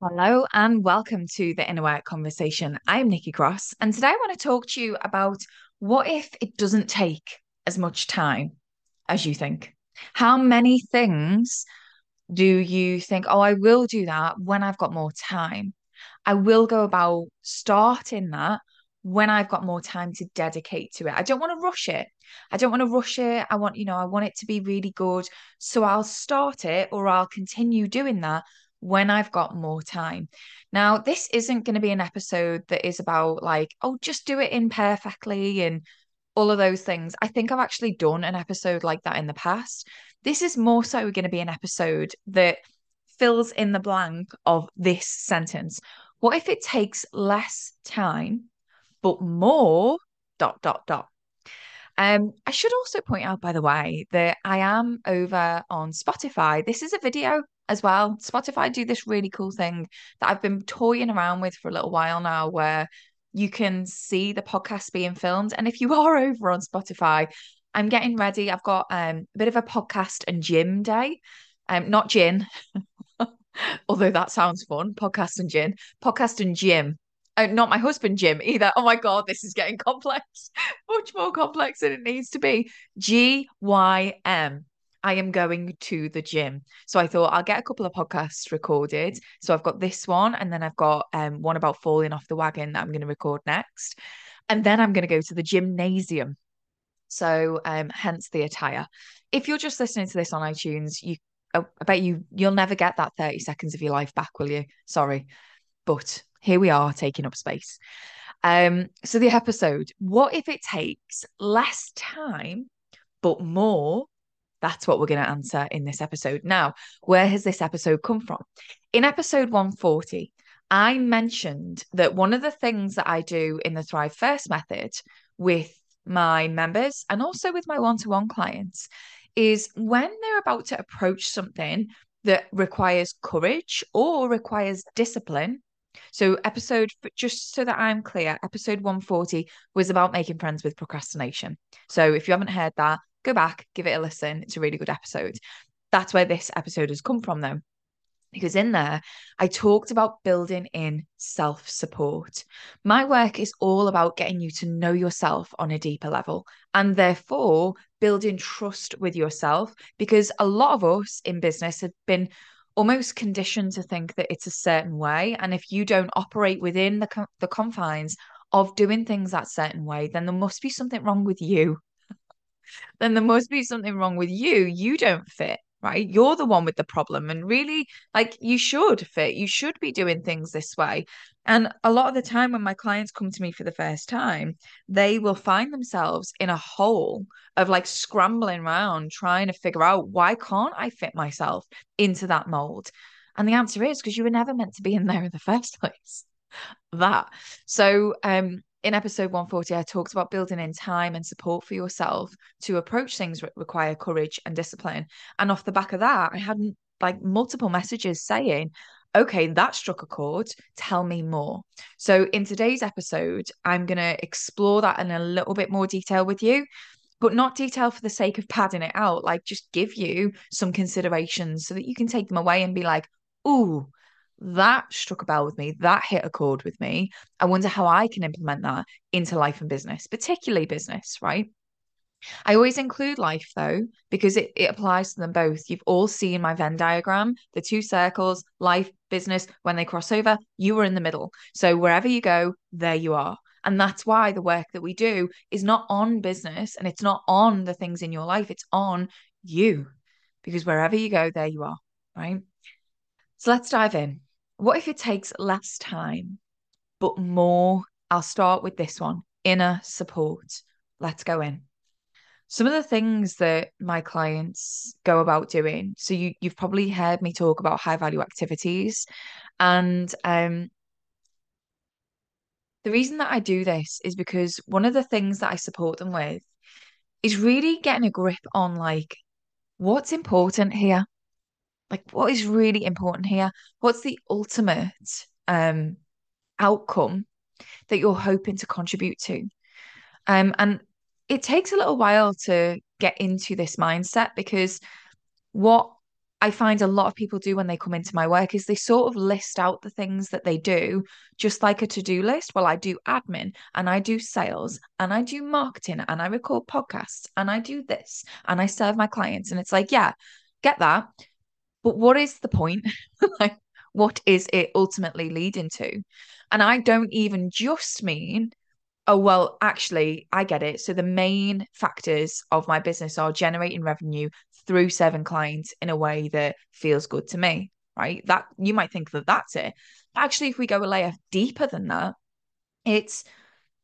Hello and welcome to the Inner Work Conversation. I'm Nikki Cross, and today I want to talk to you about what if it doesn't take as much time as you think? How many things do you think, oh, I will do that when I've got more time? I will go about starting that when I've got more time to dedicate to it. I don't want to rush it. I don't want to rush it. I want, you know, I want it to be really good. So I'll start it or I'll continue doing that when I've got more time. Now, this isn't going to be an episode that is about like, oh, just do it imperfectly and all of those things. I think I've actually done an episode like that in the past. This is more so going to be an episode that fills in the blank of this sentence. What if it takes less time, but more dot, dot, dot? Um, I should also point out, by the way, that I am over on Spotify. This is a video as well. Spotify do this really cool thing that I've been toying around with for a little while now, where you can see the podcast being filmed. And if you are over on Spotify, I'm getting ready. I've got um, a bit of a podcast and gym day. Um, not gin, although that sounds fun. Podcast and gin, podcast and gym uh, not my husband Jim either. Oh my god, this is getting complex, much more complex than it needs to be. G Y M. I am going to the gym. So I thought I'll get a couple of podcasts recorded. So I've got this one, and then I've got um, one about falling off the wagon that I'm going to record next. And then I'm going to go to the gymnasium. So um, hence the attire. If you're just listening to this on iTunes, you I bet you you'll never get that 30 seconds of your life back, will you? Sorry. But here we are taking up space. Um, so the episode, what if it takes less time but more? That's what we're going to answer in this episode. Now, where has this episode come from? In episode 140, I mentioned that one of the things that I do in the Thrive First method with my members and also with my one to one clients is when they're about to approach something that requires courage or requires discipline so, episode, just so that I'm clear, episode 140 was about making friends with procrastination. So, if you haven't heard that, go back, give it a listen. It's a really good episode. That's where this episode has come from, though. Because in there, I talked about building in self support. My work is all about getting you to know yourself on a deeper level and therefore building trust with yourself. Because a lot of us in business have been almost conditioned to think that it's a certain way and if you don't operate within the the confines of doing things that certain way then there must be something wrong with you then there must be something wrong with you you don't fit right? You're the one with the problem. And really, like, you should fit, you should be doing things this way. And a lot of the time, when my clients come to me for the first time, they will find themselves in a hole of like scrambling around trying to figure out why can't I fit myself into that mold? And the answer is because you were never meant to be in there in the first place. that. So, um, in episode 140, I talked about building in time and support for yourself to approach things that require courage and discipline. And off the back of that, I had like multiple messages saying, okay, that struck a chord. Tell me more. So, in today's episode, I'm going to explore that in a little bit more detail with you, but not detail for the sake of padding it out. Like, just give you some considerations so that you can take them away and be like, ooh, that struck a bell with me. That hit a chord with me. I wonder how I can implement that into life and business, particularly business, right? I always include life though, because it, it applies to them both. You've all seen my Venn diagram, the two circles, life, business, when they cross over, you are in the middle. So wherever you go, there you are. And that's why the work that we do is not on business and it's not on the things in your life, it's on you. Because wherever you go, there you are, right? So let's dive in. What if it takes less time, but more? I'll start with this one inner support. Let's go in. Some of the things that my clients go about doing. So you you've probably heard me talk about high value activities, and um, the reason that I do this is because one of the things that I support them with is really getting a grip on like what's important here like what is really important here what's the ultimate um outcome that you're hoping to contribute to um and it takes a little while to get into this mindset because what I find a lot of people do when they come into my work is they sort of list out the things that they do, just like a to do list. Well, I do admin and I do sales and I do marketing and I record podcasts and I do this and I serve my clients. And it's like, yeah, get that. But what is the point? like, what is it ultimately leading to? And I don't even just mean oh, well, actually, I get it. So the main factors of my business are generating revenue through serving clients in a way that feels good to me, right? That you might think that that's it. But actually, if we go a layer deeper than that, it's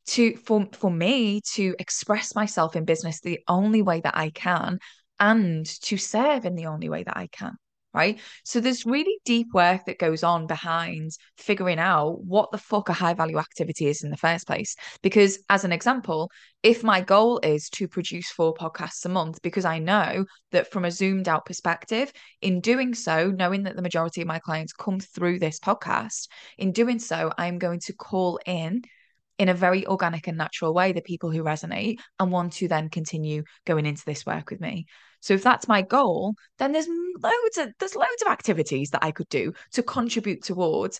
to for for me to express myself in business the only way that I can and to serve in the only way that I can right? So there's really deep work that goes on behind figuring out what the fuck a high value activity is in the first place. Because, as an example, if my goal is to produce four podcasts a month, because I know that from a zoomed out perspective, in doing so, knowing that the majority of my clients come through this podcast, in doing so, I'm going to call in in a very organic and natural way the people who resonate and want to then continue going into this work with me. So if that's my goal, then there's loads of there's loads of activities that I could do to contribute towards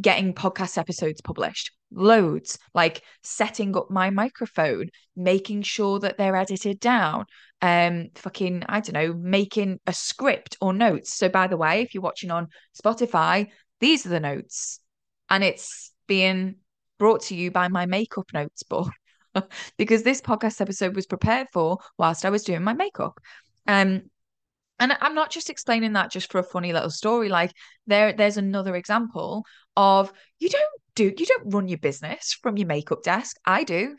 getting podcast episodes published. Loads like setting up my microphone, making sure that they're edited down, um, fucking, I don't know, making a script or notes. So by the way, if you're watching on Spotify, these are the notes. And it's being brought to you by my makeup notes book. because this podcast episode was prepared for whilst I was doing my makeup. Um, and I'm not just explaining that just for a funny little story. Like there, there's another example of you don't do you don't run your business from your makeup desk. I do.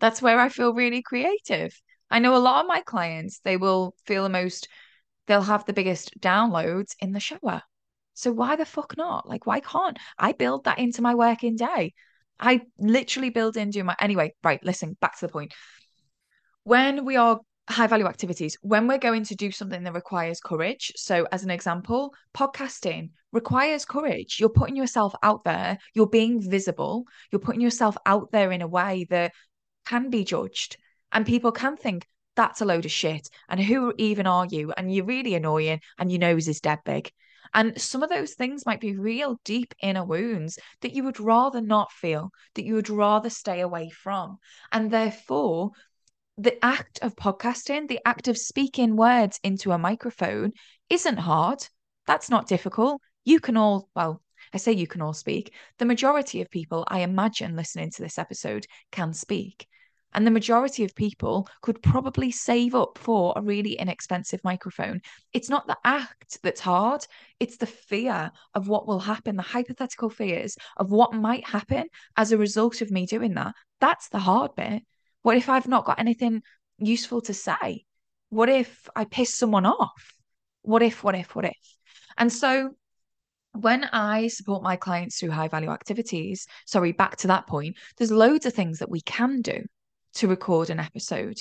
That's where I feel really creative. I know a lot of my clients, they will feel the most, they'll have the biggest downloads in the shower. So why the fuck not? Like, why can't I build that into my working day? I literally build into my anyway, right, listen, back to the point. When we are high value activities when we're going to do something that requires courage. So, as an example, podcasting requires courage. You're putting yourself out there, you're being visible, you're putting yourself out there in a way that can be judged. And people can think that's a load of shit. And who even are you? And you're really annoying, and your nose is dead big. And some of those things might be real deep inner wounds that you would rather not feel, that you would rather stay away from. And therefore, the act of podcasting, the act of speaking words into a microphone isn't hard. That's not difficult. You can all, well, I say you can all speak. The majority of people, I imagine, listening to this episode can speak. And the majority of people could probably save up for a really inexpensive microphone. It's not the act that's hard, it's the fear of what will happen, the hypothetical fears of what might happen as a result of me doing that. That's the hard bit. What if I've not got anything useful to say? What if I piss someone off? What if, what if, what if? And so when I support my clients through high value activities, sorry, back to that point, there's loads of things that we can do to record an episode.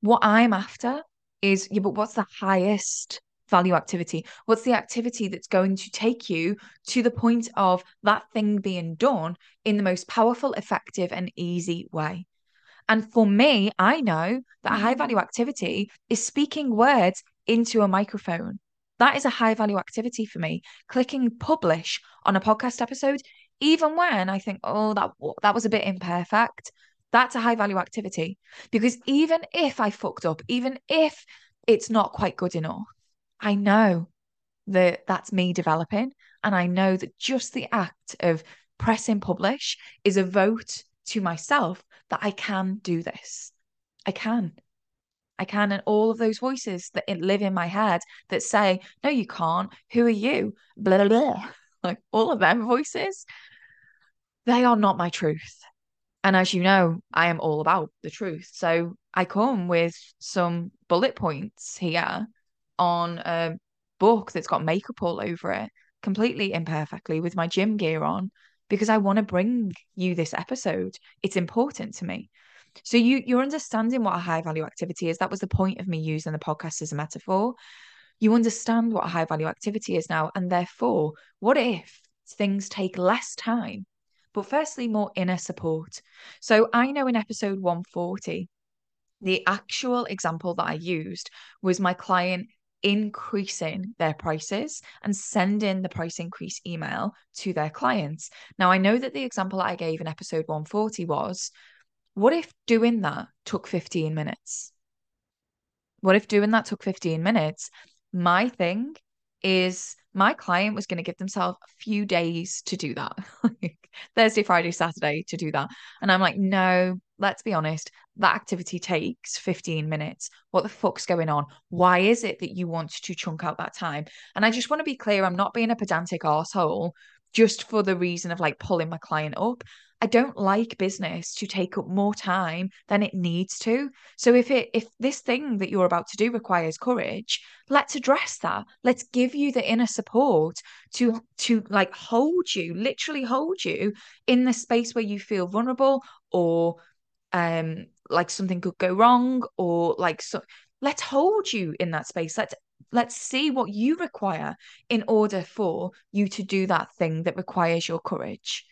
What I'm after is, yeah, but what's the highest value activity? What's the activity that's going to take you to the point of that thing being done in the most powerful, effective, and easy way? And for me, I know that a high value mm-hmm. activity is speaking words into a microphone. That is a high value activity for me. Clicking publish on a podcast episode, even when I think, oh, that that was a bit imperfect, that's a high value activity. Because even if I fucked up, even if it's not quite good enough, I know that that's me developing. And I know that just the act of pressing publish is a vote to myself that I can do this. I can. I can. And all of those voices that live in my head that say, no, you can't. Who are you? Blah, blah, blah. Like all of them voices, they are not my truth. And as you know, I am all about the truth. So I come with some bullet points here on a book that's got makeup all over it, completely imperfectly with my gym gear on because I want to bring you this episode. It's important to me. So you you're understanding what a high value activity is. That was the point of me using the podcast as a metaphor. You understand what a high value activity is now, and therefore, what if things take less time, but firstly more inner support? So I know in episode 140, the actual example that I used was my client increasing their prices and sending the price increase email to their clients. Now, I know that the example I gave in episode 140 was what if doing that took 15 minutes? What if doing that took 15 minutes? My thing is my client was going to give themselves a few days to do that Thursday, Friday, Saturday to do that. And I'm like, no, let's be honest, that activity takes 15 minutes. What the fuck's going on? Why is it that you want to chunk out that time? And I just want to be clear I'm not being a pedantic asshole just for the reason of like pulling my client up. I don't like business to take up more time than it needs to. So if it if this thing that you're about to do requires courage, let's address that. Let's give you the inner support to to like hold you, literally hold you in the space where you feel vulnerable or um like something could go wrong or like so let's hold you in that space. Let's let's see what you require in order for you to do that thing that requires your courage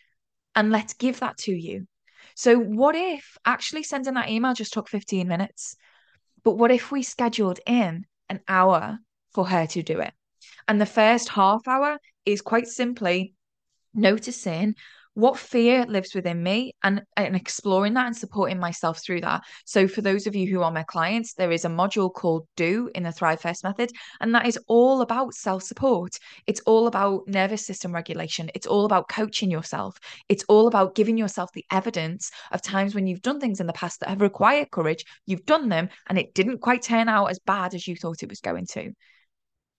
and let's give that to you. So, what if actually sending that email just took 15 minutes? But what if we scheduled in an hour for her to do it? And the first half hour is quite simply noticing what fear lives within me and, and exploring that and supporting myself through that. So, for those of you who are my clients, there is a module called Do in the Thrive First method, and that is all about self support. It's all about nervous system regulation. It's all about coaching yourself. It's all about giving yourself the evidence of times when you've done things in the past that have required courage, you've done them, and it didn't quite turn out as bad as you thought it was going to.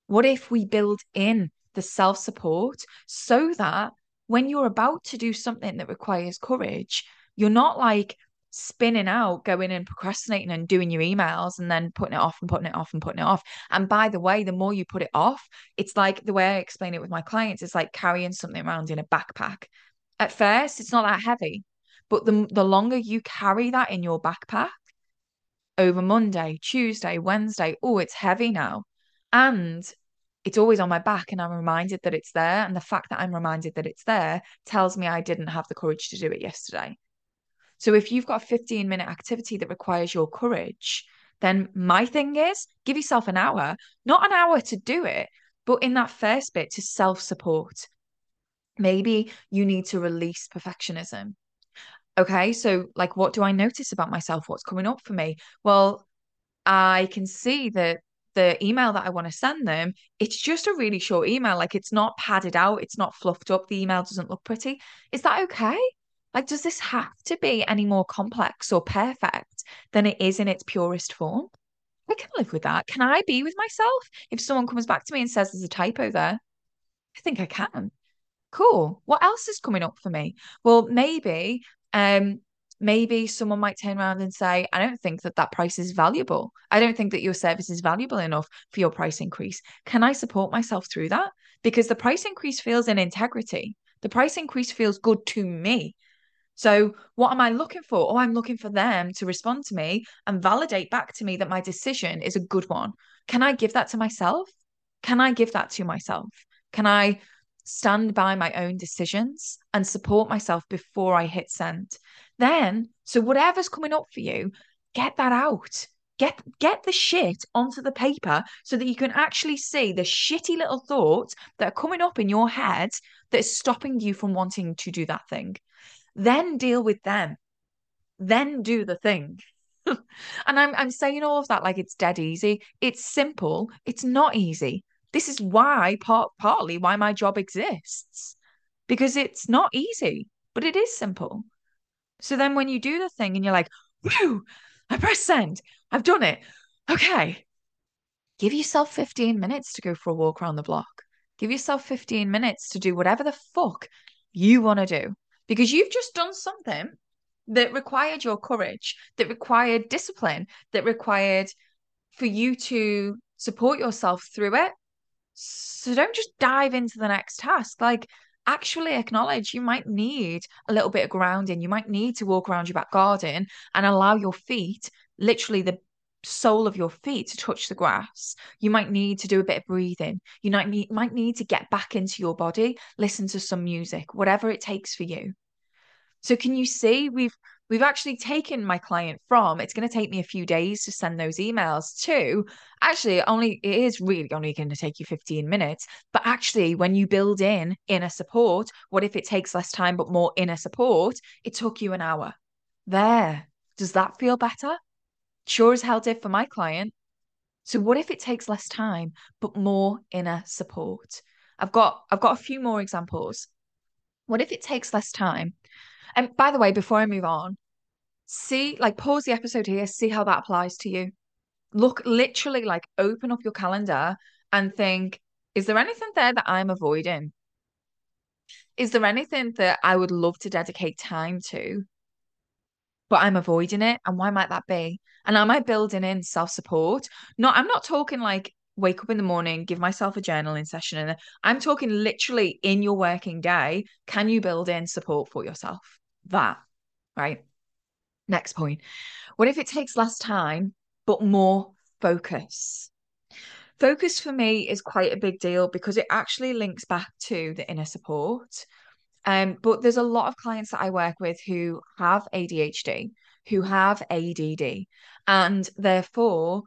What if we build in the self support so that when you're about to do something that requires courage, you're not like spinning out, going and procrastinating and doing your emails and then putting it off and putting it off and putting it off. And by the way, the more you put it off, it's like the way I explain it with my clients, it's like carrying something around in a backpack. At first, it's not that heavy, but the, the longer you carry that in your backpack over Monday, Tuesday, Wednesday, oh, it's heavy now. And it's always on my back and I'm reminded that it's there. And the fact that I'm reminded that it's there tells me I didn't have the courage to do it yesterday. So if you've got a 15 minute activity that requires your courage, then my thing is give yourself an hour, not an hour to do it, but in that first bit to self support. Maybe you need to release perfectionism. Okay, so like, what do I notice about myself? What's coming up for me? Well, I can see that the email that I want to send them, it's just a really short email. Like it's not padded out, it's not fluffed up. The email doesn't look pretty. Is that okay? Like, does this have to be any more complex or perfect than it is in its purest form? I can live with that. Can I be with myself if someone comes back to me and says there's a typo there? I think I can. Cool. What else is coming up for me? Well, maybe um maybe someone might turn around and say, I don't think that that price is valuable. I don't think that your service is valuable enough for your price increase. Can I support myself through that? Because the price increase feels in integrity. The price increase feels good to me. So, what am I looking for? Oh, I'm looking for them to respond to me and validate back to me that my decision is a good one. Can I give that to myself? Can I give that to myself? Can I stand by my own decisions and support myself before I hit send. Then, so whatever's coming up for you, get that out. Get get the shit onto the paper so that you can actually see the shitty little thoughts that are coming up in your head that is stopping you from wanting to do that thing. Then deal with them. Then do the thing. and I'm I'm saying all of that like it's dead easy. It's simple. It's not easy. This is why, part, partly, why my job exists because it's not easy, but it is simple. So then when you do the thing and you're like, woo, I press send, I've done it. Okay. Give yourself 15 minutes to go for a walk around the block. Give yourself 15 minutes to do whatever the fuck you want to do because you've just done something that required your courage, that required discipline, that required for you to support yourself through it so don't just dive into the next task. Like, actually acknowledge you might need a little bit of grounding. You might need to walk around your back garden and allow your feet, literally the sole of your feet, to touch the grass. You might need to do a bit of breathing. You might need, might need to get back into your body, listen to some music, whatever it takes for you. So, can you see we've we've actually taken my client from it's going to take me a few days to send those emails to actually only it is really only going to take you 15 minutes but actually when you build in inner support what if it takes less time but more inner support? It took you an hour. There. Does that feel better? Sure as hell did for my client. So what if it takes less time but more inner support? I've got i've got a few more examples. What if it takes less time? And by the way, before I move on, see, like, pause the episode here, see how that applies to you. Look, literally, like, open up your calendar and think, is there anything there that I'm avoiding? Is there anything that I would love to dedicate time to, but I'm avoiding it? And why might that be? And am I building in self support? No, I'm not talking like wake up in the morning, give myself a journaling session. And I'm talking literally in your working day. Can you build in support for yourself? That, right? Next point. What if it takes less time, but more focus? Focus for me is quite a big deal because it actually links back to the inner support. Um, but there's a lot of clients that I work with who have ADHD, who have ADD, and therefore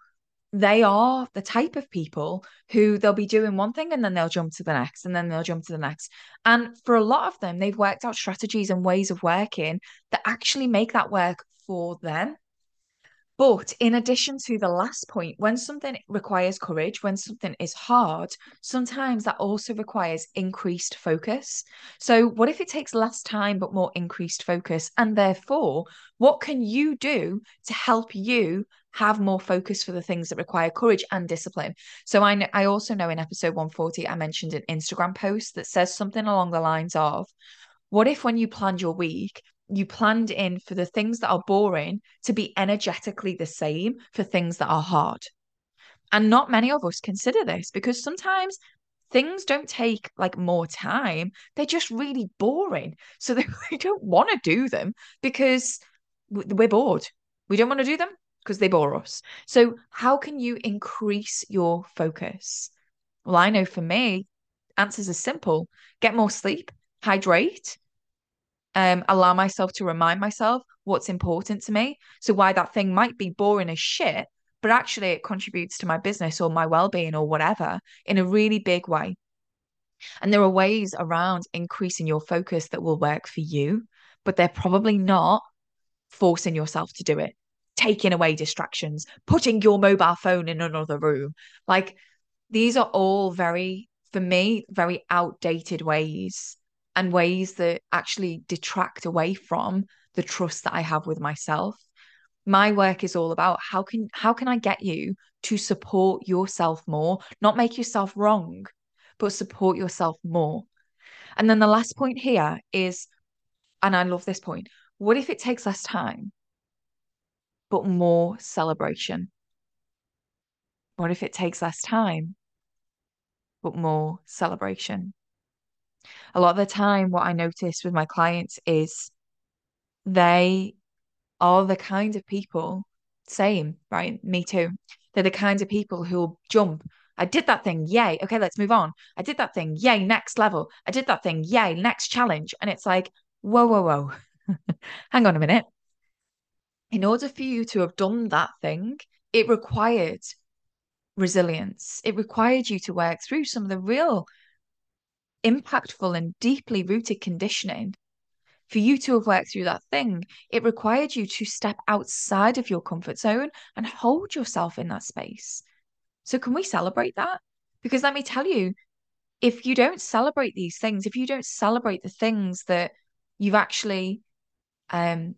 they are the type of people who they'll be doing one thing and then they'll jump to the next and then they'll jump to the next. And for a lot of them, they've worked out strategies and ways of working that actually make that work for them. But in addition to the last point, when something requires courage, when something is hard, sometimes that also requires increased focus. So, what if it takes less time but more increased focus? And therefore, what can you do to help you have more focus for the things that require courage and discipline? So, I, I also know in episode 140, I mentioned an Instagram post that says something along the lines of, what if when you planned your week, you planned in for the things that are boring to be energetically the same for things that are hard. And not many of us consider this because sometimes things don't take like more time. They're just really boring. So they, we don't want to do them because we're bored. We don't want to do them because they bore us. So, how can you increase your focus? Well, I know for me, answers are simple get more sleep, hydrate, um, allow myself to remind myself what's important to me. So why that thing might be boring as shit, but actually it contributes to my business or my well-being or whatever in a really big way. And there are ways around increasing your focus that will work for you, but they're probably not forcing yourself to do it, taking away distractions, putting your mobile phone in another room. Like these are all very, for me, very outdated ways and ways that actually detract away from the trust that I have with myself. My work is all about how can how can I get you to support yourself more, not make yourself wrong, but support yourself more. And then the last point here is and I love this point. What if it takes less time but more celebration? What if it takes less time but more celebration? A lot of the time, what I notice with my clients is they are the kind of people, same, right? Me too. They're the kinds of people who'll jump. I did that thing, yay. Okay, let's move on. I did that thing, yay, next level. I did that thing, yay, next challenge. And it's like, whoa, whoa, whoa. Hang on a minute. In order for you to have done that thing, it required resilience. It required you to work through some of the real impactful and deeply rooted conditioning, for you to have worked through that thing, it required you to step outside of your comfort zone and hold yourself in that space. So, can we celebrate that? Because let me tell you, if you don't celebrate these things, if you don't celebrate the things that you've actually um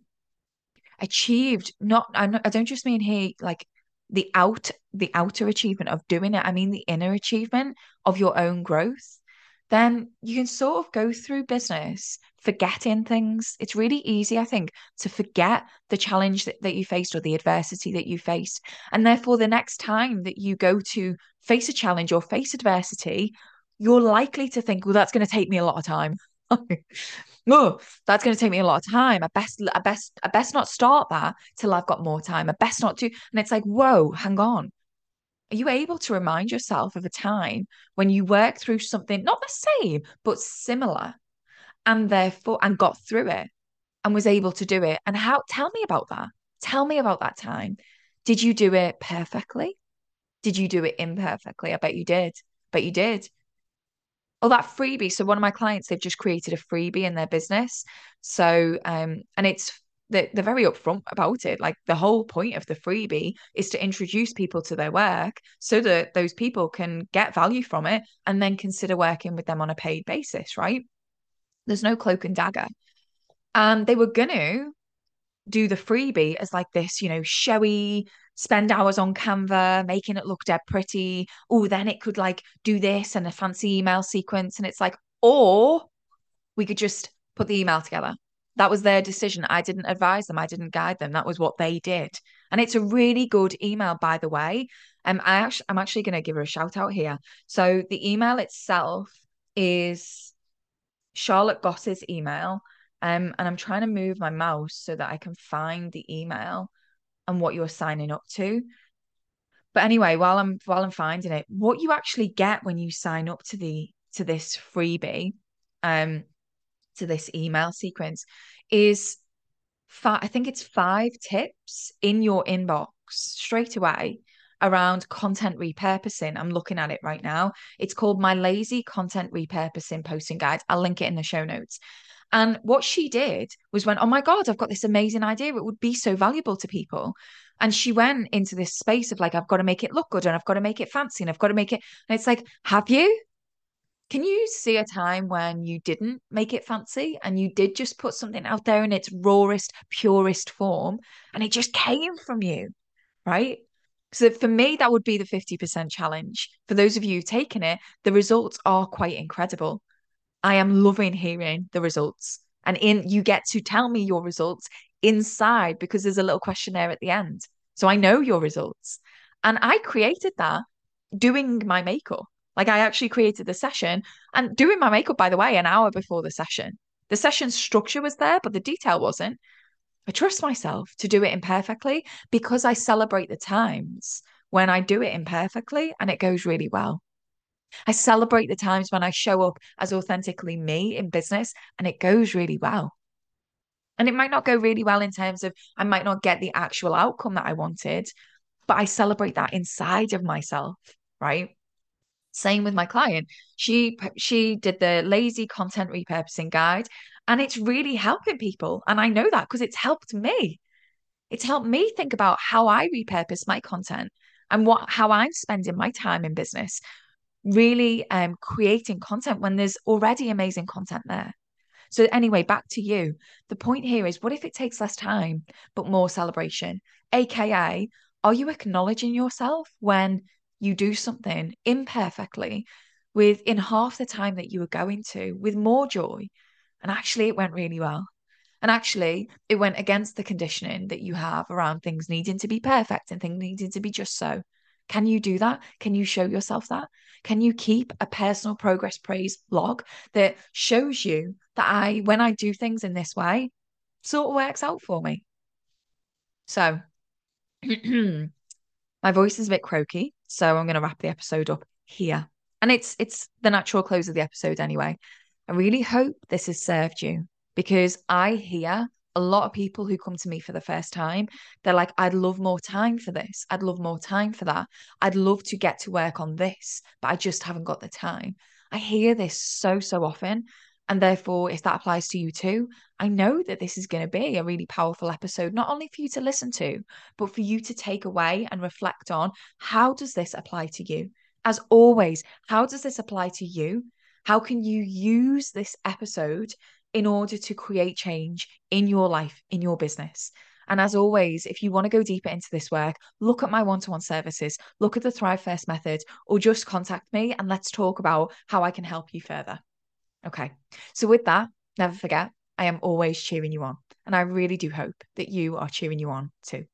achieved, not not, I don't just mean here like the out the outer achievement of doing it. I mean the inner achievement of your own growth then you can sort of go through business forgetting things. It's really easy, I think, to forget the challenge that, that you faced or the adversity that you faced. And therefore, the next time that you go to face a challenge or face adversity, you're likely to think, well, that's going to take me a lot of time. oh, that's going to take me a lot of time. I best, I best, I best not start that till I've got more time. I best not do. And it's like, whoa, hang on. Are you able to remind yourself of a time when you worked through something not the same, but similar, and therefore, and got through it? and was able to do it. And how, tell me about that. Tell me about that time. Did you do it perfectly? Did you do it imperfectly? I bet you did. But you did. Oh, that freebie. So one of my clients, they've just created a freebie in their business. So, um, and it's they're, they're very upfront about it. Like the whole point of the freebie is to introduce people to their work so that those people can get value from it and then consider working with them on a paid basis, right? There's no cloak and dagger. And they were going to do the freebie as like this, you know, showy, spend hours on Canva, making it look dead pretty. Oh, then it could like do this and a fancy email sequence. And it's like, or we could just put the email together. That was their decision. I didn't advise them. I didn't guide them. That was what they did. And it's a really good email, by the way. Um, I actually, I'm actually going to give her a shout out here. So the email itself is Charlotte Goss's email. Um, and I'm trying to move my mouse so that I can find the email and what you're signing up to. But anyway, while I'm while I'm finding it, what you actually get when you sign up to the to this freebie, um, to this email sequence is five, I think it's five tips in your inbox straight away around content repurposing. I'm looking at it right now. It's called My Lazy Content Repurposing Posting Guide. I'll link it in the show notes. And what she did was went, Oh my God, I've got this amazing idea. It would be so valuable to people. And she went into this space of like, I've got to make it look good and I've got to make it fancy and I've got to make it. And it's like, Have you? Can you see a time when you didn't make it fancy and you did just put something out there in its rawest, purest form and it just came from you? Right. So for me, that would be the 50% challenge. For those of you taking it, the results are quite incredible. I am loving hearing the results. And in you get to tell me your results inside because there's a little questionnaire at the end. So I know your results. And I created that doing my makeup. Like I actually created the session and doing my makeup, by the way, an hour before the session. The session structure was there, but the detail wasn't. I trust myself to do it imperfectly because I celebrate the times when I do it imperfectly and it goes really well. I celebrate the times when I show up as authentically me in business and it goes really well. And it might not go really well in terms of I might not get the actual outcome that I wanted, but I celebrate that inside of myself, right? Same with my client. She she did the lazy content repurposing guide and it's really helping people. And I know that because it's helped me. It's helped me think about how I repurpose my content and what how I'm spending my time in business, really um, creating content when there's already amazing content there. So anyway, back to you. The point here is what if it takes less time but more celebration? AKA, are you acknowledging yourself when you do something imperfectly with in half the time that you were going to with more joy. And actually it went really well. And actually it went against the conditioning that you have around things needing to be perfect and things needing to be just so. Can you do that? Can you show yourself that? Can you keep a personal progress praise log that shows you that i when i do things in this way sort of works out for me? So my voice is a bit croaky so I'm going to wrap the episode up here. And it's it's the natural close of the episode anyway. I really hope this has served you because I hear a lot of people who come to me for the first time, they're like, I'd love more time for this. I'd love more time for that. I'd love to get to work on this, but I just haven't got the time. I hear this so, so often. And therefore, if that applies to you too, I know that this is going to be a really powerful episode, not only for you to listen to, but for you to take away and reflect on how does this apply to you? As always, how does this apply to you? How can you use this episode in order to create change in your life, in your business? And as always, if you want to go deeper into this work, look at my one to one services, look at the Thrive First method, or just contact me and let's talk about how I can help you further. Okay. So, with that, never forget, I am always cheering you on. And I really do hope that you are cheering you on too.